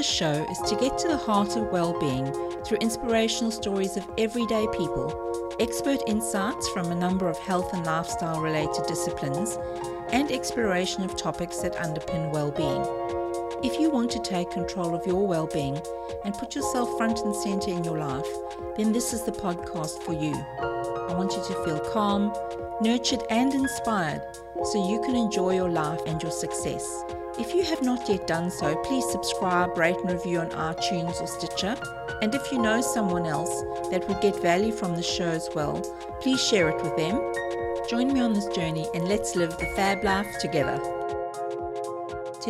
the show is to get to the heart of well-being through inspirational stories of everyday people, expert insights from a number of health and lifestyle related disciplines, and exploration of topics that underpin well-being. If you want to take control of your well-being and put yourself front and center in your life, then this is the podcast for you. I want you to feel calm, nurtured and inspired so you can enjoy your life and your success. If you have not yet done so, please subscribe, rate and review on iTunes or Stitcher. And if you know someone else that would get value from the show as well, please share it with them. Join me on this journey and let's live the fab life together.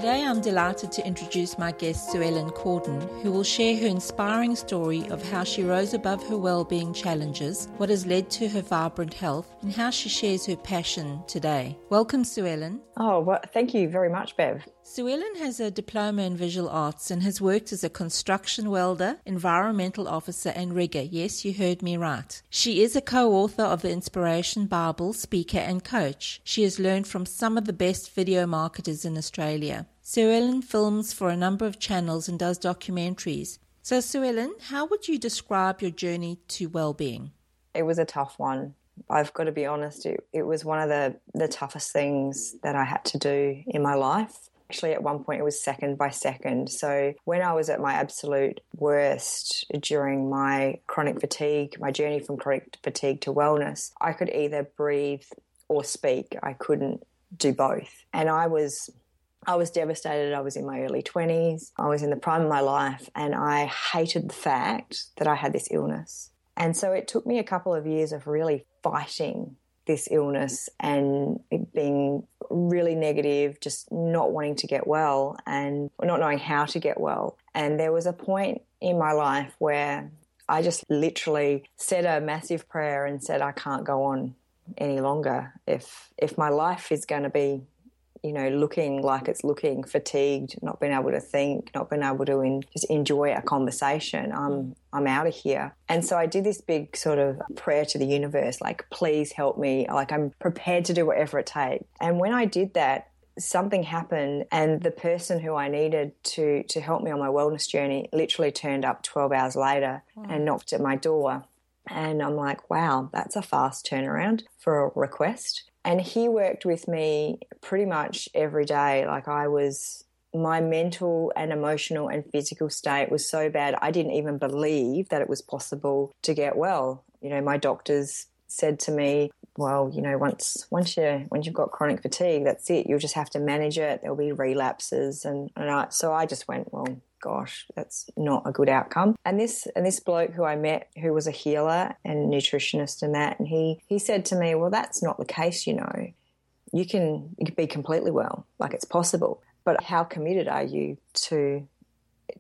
Today I'm delighted to introduce my guest Sue Ellen Cordon, who will share her inspiring story of how she rose above her well-being challenges, what has led to her vibrant health, and how she shares her passion today. Welcome, Sue Ellen. Oh, well, thank you very much, Bev. Sue Ellen has a diploma in visual arts and has worked as a construction welder, environmental officer, and rigger. Yes, you heard me right. She is a co author of the Inspiration Bible, speaker, and coach. She has learned from some of the best video marketers in Australia. Sue Ellen films for a number of channels and does documentaries. So, Sue Ellen, how would you describe your journey to well being? It was a tough one. I've got to be honest, it, it was one of the, the toughest things that I had to do in my life actually at one point it was second by second. So when I was at my absolute worst during my chronic fatigue, my journey from chronic fatigue to wellness, I could either breathe or speak. I couldn't do both. And I was I was devastated. I was in my early 20s. I was in the prime of my life and I hated the fact that I had this illness. And so it took me a couple of years of really fighting this illness and being really negative, just not wanting to get well and not knowing how to get well. And there was a point in my life where I just literally said a massive prayer and said, I can't go on any longer. If if my life is going to be you know, looking like it's looking fatigued, not being able to think, not being able to in, just enjoy a conversation. I'm mm. I'm out of here. And so I did this big sort of prayer to the universe, like, please help me. Like I'm prepared to do whatever it takes. And when I did that, something happened and the person who I needed to to help me on my wellness journey literally turned up 12 hours later oh. and knocked at my door. And I'm like, wow, that's a fast turnaround for a request. And he worked with me pretty much every day. Like I was, my mental and emotional and physical state was so bad, I didn't even believe that it was possible to get well. You know, my doctors said to me, well, you know, once once you once you've got chronic fatigue, that's it. You'll just have to manage it. There'll be relapses, and, and I, so I just went, well, gosh, that's not a good outcome. And this and this bloke who I met, who was a healer and nutritionist and that, and he he said to me, well, that's not the case, you know. You can, you can be completely well, like it's possible. But how committed are you to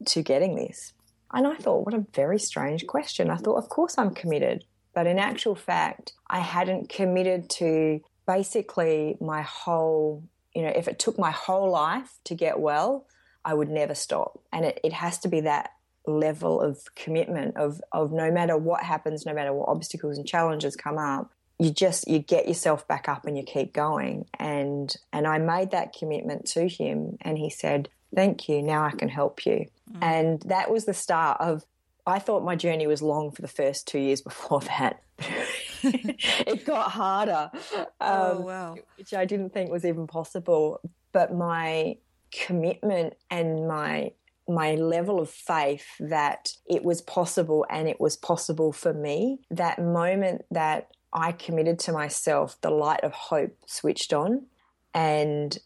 to getting this? And I thought, what a very strange question. I thought, of course I'm committed. But in actual fact, I hadn't committed to basically my whole, you know, if it took my whole life to get well, I would never stop. And it, it has to be that level of commitment of, of no matter what happens, no matter what obstacles and challenges come up, you just you get yourself back up and you keep going. And and I made that commitment to him and he said, Thank you, now I can help you. Mm. And that was the start of I thought my journey was long for the first two years before that. it got harder. Oh, um, oh, wow. Which I didn't think was even possible. But my commitment and my my level of faith that it was possible and it was possible for me that moment that i committed to myself the light of hope switched on. And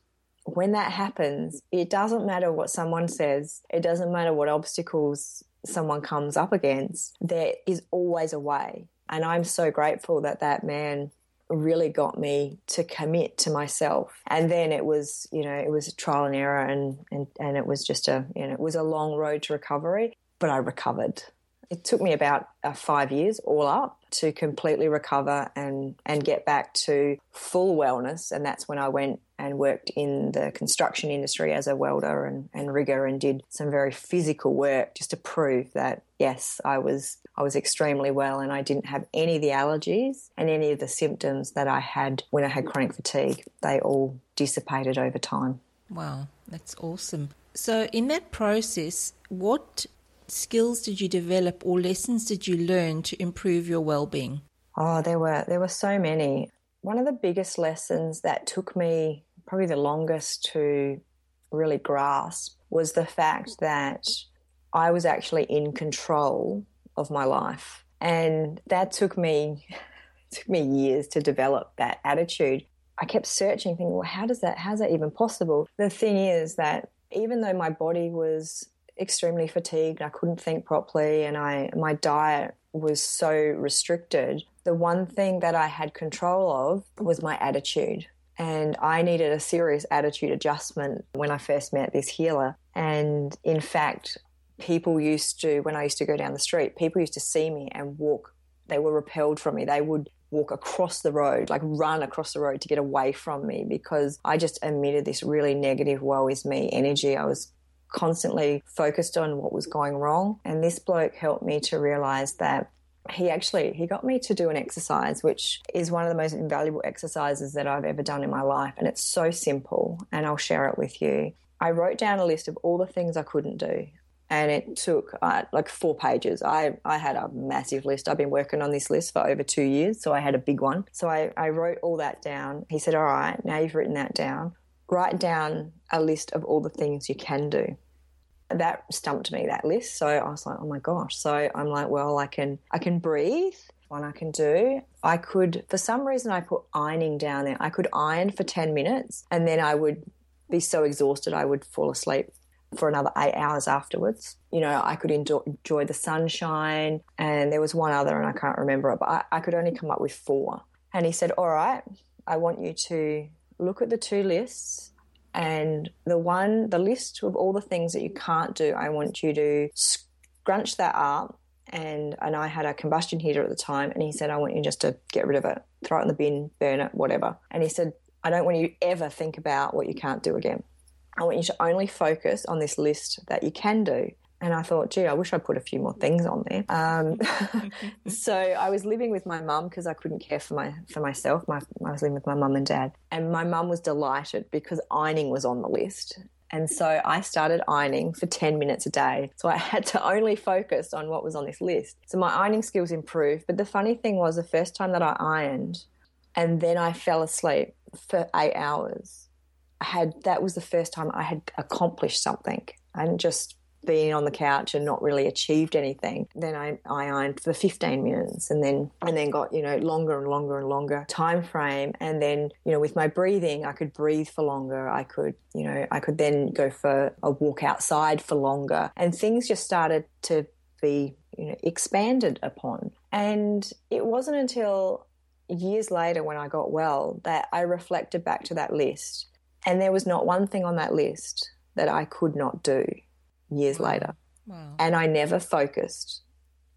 when that happens it doesn't matter what someone says. It doesn't matter what obstacles someone comes up against. There is always a way. And i'm so grateful that that man really got me to commit to myself. And then it was, you know, it was trial and error and, and, and it was just a, you know, it was a long road to recovery, but I recovered. It took me about uh, five years all up to completely recover and, and get back to full wellness. And that's when I went and worked in the construction industry as a welder and, and rigger and did some very physical work just to prove that yes, I was I was extremely well and I didn't have any of the allergies and any of the symptoms that I had when I had chronic fatigue. They all dissipated over time. Wow, that's awesome. So in that process, what skills did you develop or lessons did you learn to improve your well-being? Oh, there were there were so many. One of the biggest lessons that took me probably the longest to really grasp was the fact that I was actually in control of my life. And that took me took me years to develop that attitude. I kept searching, thinking, well, how does that how's that even possible? The thing is that even though my body was extremely fatigued, I couldn't think properly, and I my diet was so restricted. The one thing that I had control of was my attitude. And I needed a serious attitude adjustment when I first met this healer. And in fact, people used to, when I used to go down the street, people used to see me and walk. They were repelled from me. They would walk across the road, like run across the road to get away from me because I just emitted this really negative, woe is me energy. I was constantly focused on what was going wrong. And this bloke helped me to realize that he actually he got me to do an exercise which is one of the most invaluable exercises that I've ever done in my life and it's so simple and I'll share it with you. I wrote down a list of all the things I couldn't do and it took uh, like four pages. I, I had a massive list. I've been working on this list for over two years, so I had a big one. So I, I wrote all that down. He said, All right, now you've written that down, write down a list of all the things you can do. That stumped me that list. So i was like oh my gosh. So i'm like well i can i can breathe. One i can do i could for some reason i put ironing down there. I could iron for 10 minutes and then i would be so exhausted i would fall asleep for another eight hours afterwards. You know, I could enjoy the sunshine, and there was one other, and I can't remember it, but I, I could only come up with four. And he said, All right, I want you to look at the two lists and the one, the list of all the things that you can't do, I want you to scrunch that up. And, and I had a combustion heater at the time, and he said, I want you just to get rid of it, throw it in the bin, burn it, whatever. And he said, I don't want you to ever think about what you can't do again. I want you to only focus on this list that you can do. And I thought, gee, I wish I put a few more things on there. Um, so I was living with my mum because I couldn't care for my for myself. My, I was living with my mum and dad, and my mum was delighted because ironing was on the list. And so I started ironing for 10 minutes a day. So I had to only focus on what was on this list. So my ironing skills improved. But the funny thing was, the first time that I ironed and then I fell asleep for eight hours, I had that was the first time I had accomplished something. I didn't just being on the couch and not really achieved anything. Then I, I ironed for 15 minutes and then and then got, you know, longer and longer and longer time frame. And then, you know, with my breathing, I could breathe for longer. I could, you know, I could then go for a walk outside for longer. And things just started to be, you know, expanded upon. And it wasn't until years later when I got well that I reflected back to that list. And there was not one thing on that list that I could not do years later. Wow. And I never focused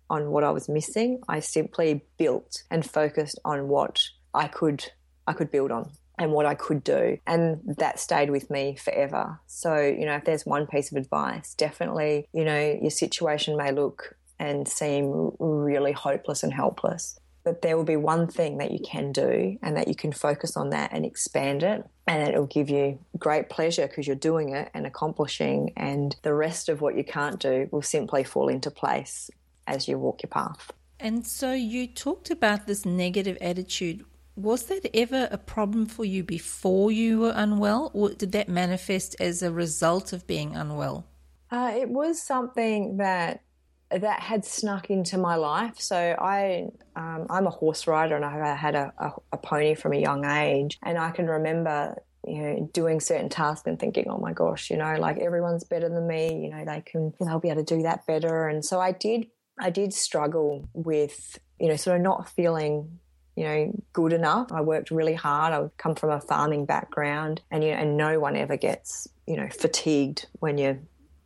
on what I was missing. I simply built and focused on what I could I could build on and what I could do. And that stayed with me forever. So, you know, if there's one piece of advice, definitely, you know, your situation may look and seem really hopeless and helpless but there will be one thing that you can do and that you can focus on that and expand it and it will give you great pleasure because you're doing it and accomplishing and the rest of what you can't do will simply fall into place as you walk your path. And so you talked about this negative attitude. Was that ever a problem for you before you were unwell or did that manifest as a result of being unwell? Uh, it was something that that had snuck into my life. So I, um, I'm a horse rider, and I had a, a, a, pony from a young age, and I can remember. You know, doing certain tasks and thinking, "Oh my gosh, you know, like everyone's better than me. You know, they can, they'll be able to do that better." And so I did, I did struggle with, you know, sort of not feeling you know, good enough. I worked really hard. I come from a farming background, and you know, and no one ever gets you know fatigued when you've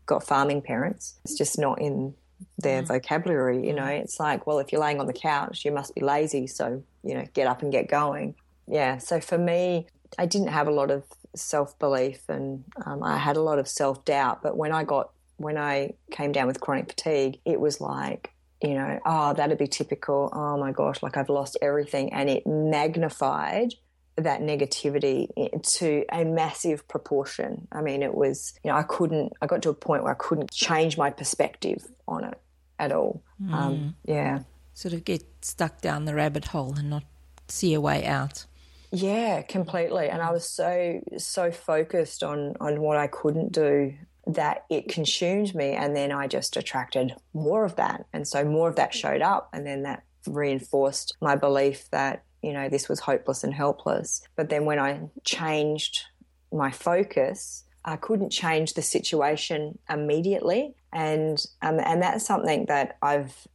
got farming parents. It's just not in their mm. vocabulary. You know, mm. it's like, well, if you're laying on the couch, you must be lazy. So, you know, get up and get going. Yeah. So for me, I didn't have a lot of self belief and um, I had a lot of self doubt. But when I got, when I came down with chronic fatigue, it was like, you know, oh, that'd be typical. Oh my gosh, like I've lost everything. And it magnified that negativity to a massive proportion. I mean, it was, you know, I couldn't, I got to a point where I couldn't change my perspective on it at all. Mm. Um, yeah. Sort of get stuck down the rabbit hole and not see a way out. Yeah, completely. And I was so so focused on on what I couldn't do that it consumed me and then I just attracted more of that. And so more of that showed up and then that reinforced my belief that, you know, this was hopeless and helpless. But then when I changed my focus, I couldn't change the situation immediately. And um, and that's something that I've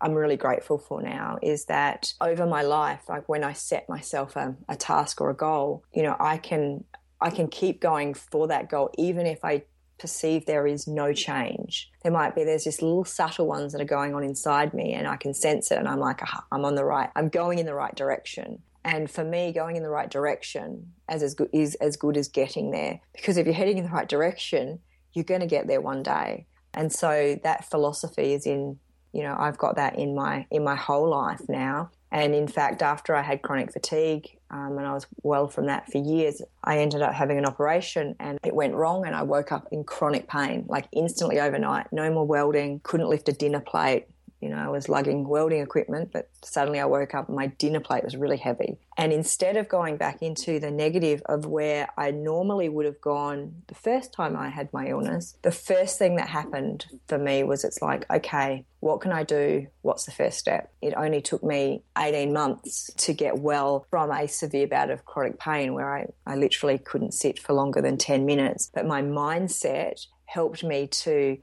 I'm really grateful for now is that over my life, like when I set myself a, a task or a goal, you know, I can I can keep going for that goal even if I perceive there is no change. There might be there's just little subtle ones that are going on inside me and I can sense it and I'm like, I'm on the right, I'm going in the right direction. And for me, going in the right direction as, as good, is as good as getting there. Because if you're heading in the right direction, you're going to get there one day. And so that philosophy is in you know I've got that in my in my whole life now. And in fact, after I had chronic fatigue um, and I was well from that for years, I ended up having an operation and it went wrong. And I woke up in chronic pain, like instantly overnight. No more welding, couldn't lift a dinner plate, you know, I was lugging welding equipment, but suddenly I woke up and my dinner plate was really heavy. And instead of going back into the negative of where I normally would have gone the first time I had my illness, the first thing that happened for me was it's like, okay, what can I do? What's the first step? It only took me 18 months to get well from a severe bout of chronic pain where I, I literally couldn't sit for longer than 10 minutes. But my mindset helped me to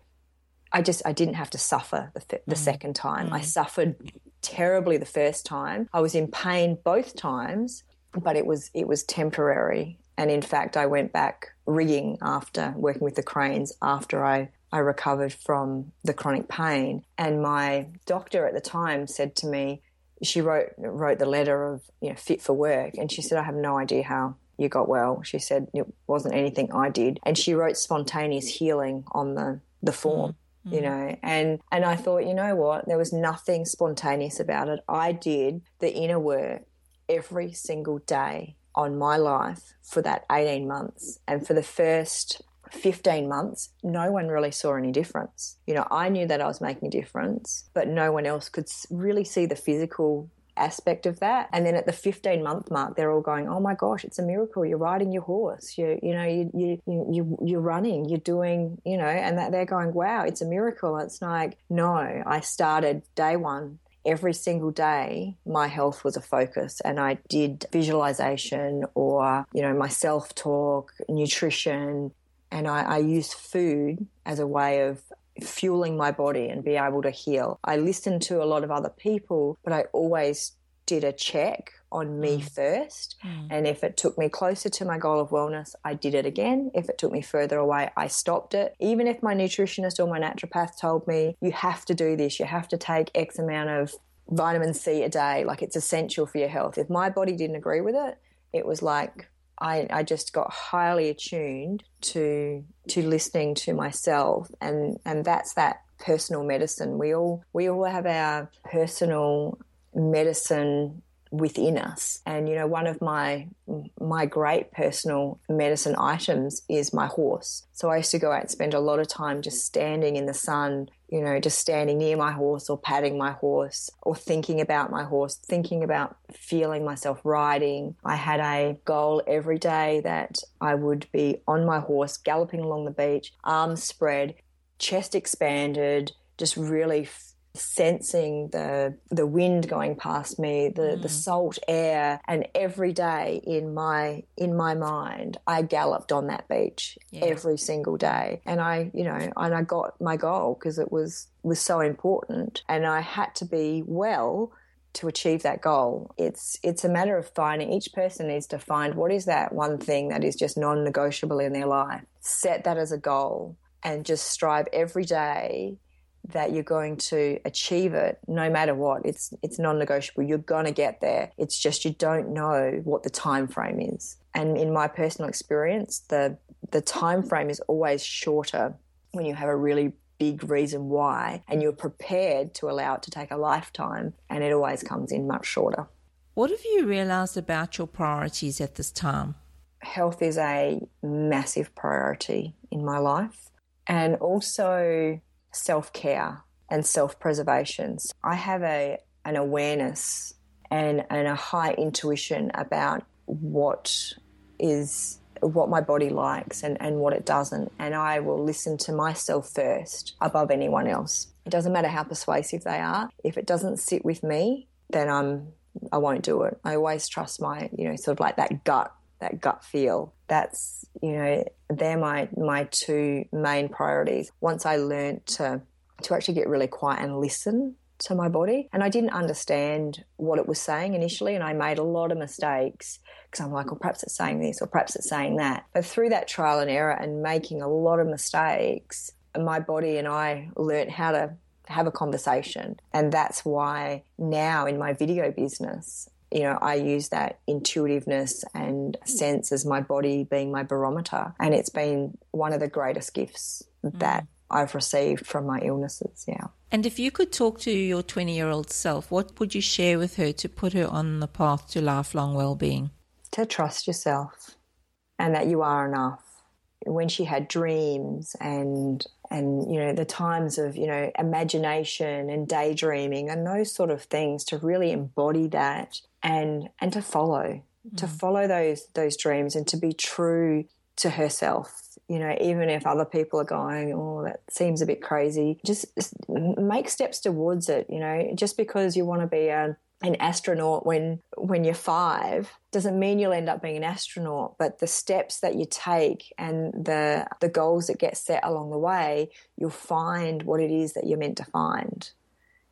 I just I didn't have to suffer the, the mm. second time. Mm. I suffered terribly the first time. I was in pain both times, but it was it was temporary. And in fact, I went back rigging after working with the cranes after I I recovered from the chronic pain. And my doctor at the time said to me, she wrote wrote the letter of you know fit for work, and she said, I have no idea how you got well. She said it wasn't anything I did, and she wrote spontaneous healing on the the form. Mm you mm. know and and i thought you know what? There was nothing spontaneous about it. I did the inner work every single day on my life for that 18 months. And for the first 15 months no one really saw any difference. You know i knew that i was making a difference but no one else could really see the physical aspect of that. And then at the 15 month mark, they're all going, "Oh my gosh, it's a miracle! You're riding your horse. You you know you you you you're running. You're doing you know." And that they're going, "Wow, it's a miracle." it's like, no, I started day one every single day my health was a focus and I did visualization or, you know, my self talk, nutrition, and I, I used food as a way of fueling my body and be able to heal. I listened to a lot of other people, but I always did a check on me mm. first. Mm. And if it took me closer to my goal of wellness, I did it again. If it took me further away, I stopped it. Even if my nutritionist or my naturopath told me, you have to do this, you have to take X amount of vitamin C a day, like it's essential for your health. If my body didn't agree with it, it was like I, I just got highly attuned to to listening to myself and and that's that personal medicine. We all we all have our personal medicine within us. And you know, one of my my great personal medicine items is my horse. So I used to go out and spend a lot of time just standing in the sun, you know, just standing near my horse or patting my horse or thinking about my horse, thinking about feeling myself riding. I had a goal every day that I would be on my horse galloping along the beach, arms spread, chest expanded, just really sensing the the wind going past me, the mm. the salt air, and every day in my in my mind, I galloped on that beach yeah. every single day, and I you know and I got my goal because it was was so important, and I had to be well to achieve that goal. It's it's a matter of finding each person needs to find what is that one thing that is just non-negotiable in their life. Set that as a goal and just strive every day that you're going to achieve it no matter what. It's it's non-negotiable. You're going to get there. It's just you don't know what the time frame is. And in my personal experience the the time frame is always shorter when you have a really big reason why and you're prepared to allow it to take a lifetime and it always comes in much shorter. What have you realized about your priorities at this time? Health is a massive priority in my life, and also self care and self preservation. I have a an awareness and, and a high intuition about what is what my body likes and, and what it doesn't. And I will listen to myself first above anyone else. It doesn't matter how persuasive they are. If it doesn't sit with me, then I'm I won't do it. I always trust my, you know, sort of like that gut, that gut feel. That's, you know, they're my my two main priorities. Once I learned to to actually get really quiet and listen to my body. And I didn't understand what it was saying initially, and I made a lot of mistakes because I'm like, well, perhaps it's saying this or perhaps it's saying that. But through that trial and error and making a lot of mistakes, my body and I learned how to have a conversation. And that's why now in my video business, you know, I use that intuitiveness and sense as my body being my barometer. And it's been one of the greatest gifts mm. that I've received from my illnesses. Yeah. And if you could talk to your 20 year old self, what would you share with her to put her on the path to lifelong well being? To trust yourself and that you are enough. When she had dreams and and you know the times of you know imagination and daydreaming and those sort of things to really embody that and and to follow mm. to follow those those dreams and to be true to herself you know, even if other people are going, oh, that seems a bit crazy, just make steps towards it. You know, just because you want to be a, an astronaut when when you're five doesn't mean you'll end up being an astronaut. But the steps that you take and the the goals that get set along the way, you'll find what it is that you're meant to find.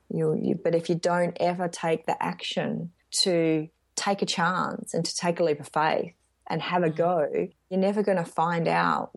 You, you but if you don't ever take the action to take a chance and to take a leap of faith and have a mm. go, you're never going to find out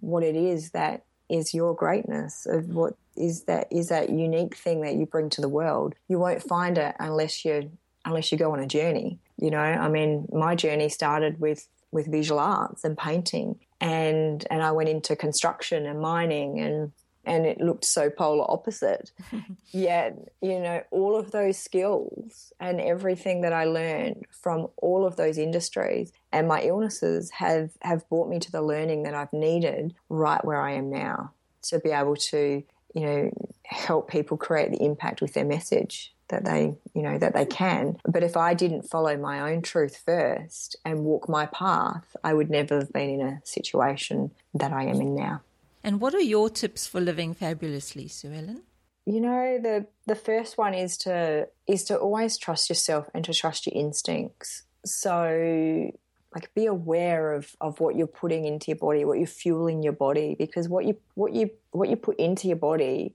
what it is that is your greatness of what is that is that unique thing that you bring to the world. You won't find it unless you unless you go on a journey. You know, I mean, my journey started with with visual arts and painting, and and I went into construction and mining and and it looked so polar opposite. Yet, you know, all of those skills and everything that I learned from all of those industries and my illnesses have, have brought me to the learning that I've needed right where I am now to be able to, you know, help people create the impact with their message that they, you know, that they can. But if I didn't follow my own truth first and walk my path, I would never have been in a situation that I am in now. And what are your tips for living fabulously, Sue Ellen? You know, the the first one is to is to always trust yourself and to trust your instincts. So like be aware of, of what you're putting into your body, what you're fueling your body, because what you what you what you put into your body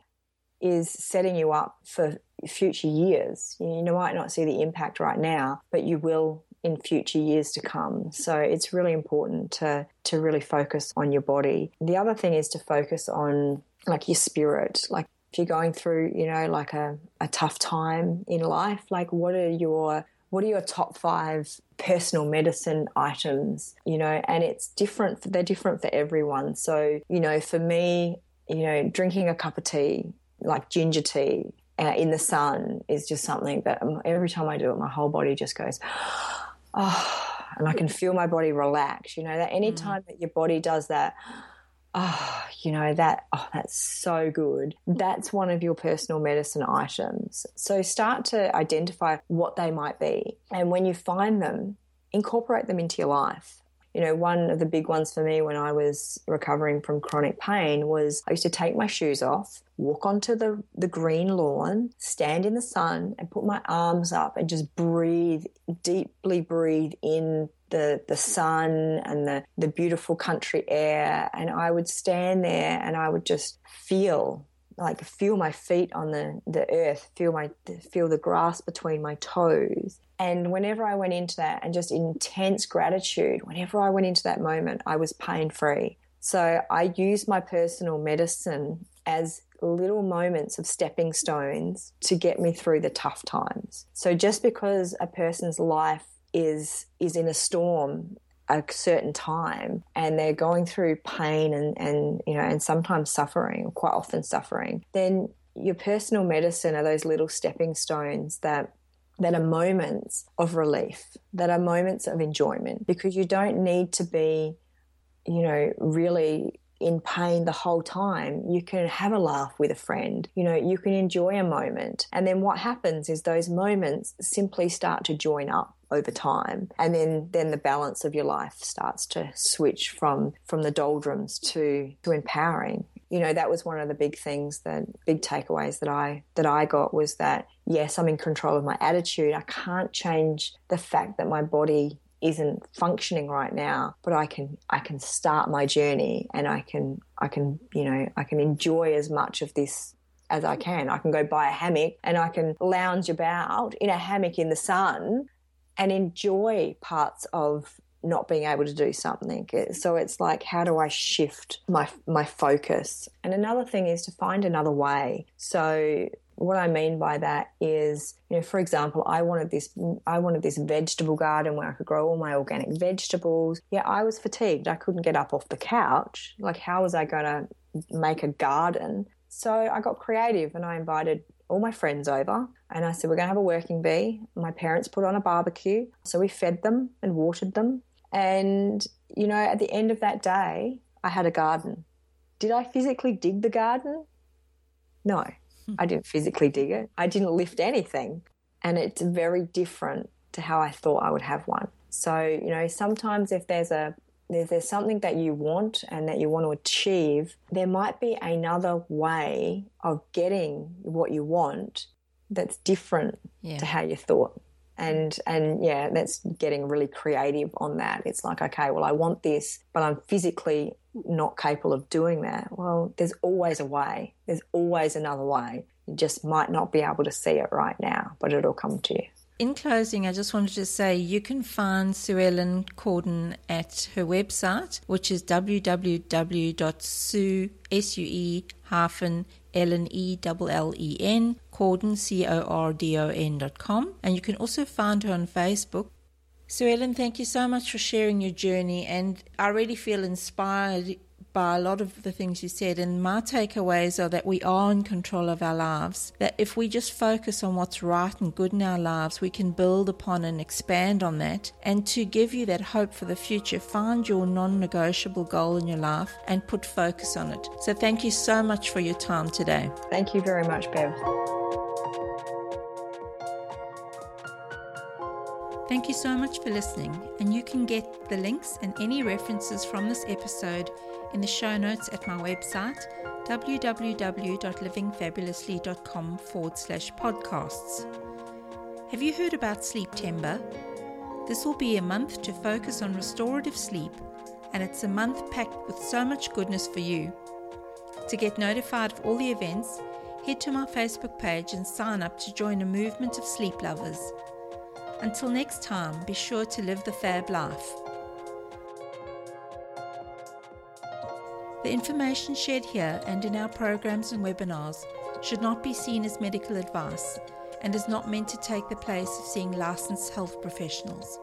is setting you up for future years. You might not see the impact right now, but you will in future years to come. So it's really important to to really focus on your body. The other thing is to focus on like your spirit. Like if you're going through, you know, like a, a tough time in life, like what are your what are your top five personal medicine items you know and it's different they're different for everyone so you know for me you know drinking a cup of tea like ginger tea uh, in the sun is just something that um, every time i do it my whole body just goes oh, and I can feel my body relax. You know, that any mm. time mm. that your body does that, oh, you know, that, oh, that's so good. That's one of your personal medicine items. So start to identify what they might be. And when you find them, incorporate them into your life you know, one of the big ones for me when I was recovering from chronic pain was I used to take my shoes off, walk onto the, the green lawn, stand in the sun, and put my arms up and just breathe, deeply breathe in the the sun and the, the beautiful country air. And I would stand there and I would just feel like feel my feet on the, the earth, feel my feel the grass between my toes. And whenever I went into that and just intense gratitude, whenever I went into that moment, I was pain free. So I use my personal medicine as little moments of stepping stones to get me through the tough times. So just because a person's life is is in a storm a certain time and they're going through pain and, and you know and sometimes suffering quite often suffering then your personal medicine are those little stepping stones that that are moments of relief, that are moments of enjoyment, because you don't need to be, you know, really in pain the whole time. You can have a laugh with a friend. You know, you can enjoy a moment. And then what happens is those moments simply start to join up over time. And then then the balance of your life starts to switch from from the doldrums to to empowering. You know that was one of the big things that big takeaways that i that i got was that yes i'm in control of my attitude. I can't change the fact that my body isn't functioning right now but i can i can start my journey and i can i can you know i can enjoy as much of this as i can. I can go buy a hammock and i can lounge about in a hammock in the sun and enjoy parts of not being able to do something. Mm. So it's like, how do I shift my my focus? And another thing is to find another way. So what I mean by that is, you know, for example, I wanted this I wanted this vegetable garden where I could grow all my organic vegetables. Yeah, I was fatigued. I couldn't get up off the couch. Like how was I going to make a garden? So I got creative and I invited all my friends over and I said, We're going to have a working bee. My parents put on a barbecue. So we fed them and watered them and, you know, at the end of that day, I had a garden. Did I physically dig the garden? No, I didn't physically dig it. I didn't lift anything. And it's very different to how I thought I would have one. So, you know, sometimes if there's a if there's something that you want and that you want to achieve, there might be another way of getting what you want that's different yeah. to how you thought. And and yeah that's getting really creative on that. It's like okay well i want this but i'm physically not capable of doing that. Well there's always a way. There's always another way. You just might not be able to see it right now but it'll come to you in closing, I just wanted to say you can find Sue Ellen Cordon at her website, which is www.sue, L-L-E-L-L-E-N, Cordon, C-O-R-D-O-N dot com. And you can also find her on Facebook. Sue Ellen, thank you so much for sharing your journey. And I really feel inspired by a lot of the things you said. And my takeaways are that we are in control of our lives, that if we just focus on what's right and good in our lives, we can build upon and expand on that. And to give you that hope for the future, find your non negotiable goal in your life and put focus on it. So thank you so much for your time today. Thank you very much, Bev. Thank you so much for listening, and you can get the links and any references from this episode in the show notes at my website www.livingfabulously.com forward slash podcasts. Have you heard about Sleeptember? This will be a month to focus on restorative sleep, and it's a month packed with so much goodness for you. To get notified of all the events, head to my Facebook page and sign up to join a movement of sleep lovers. Until next time, be sure to live the fab life. The information shared here and in our programs and webinars should not be seen as medical advice and is not meant to take the place of seeing licensed health professionals.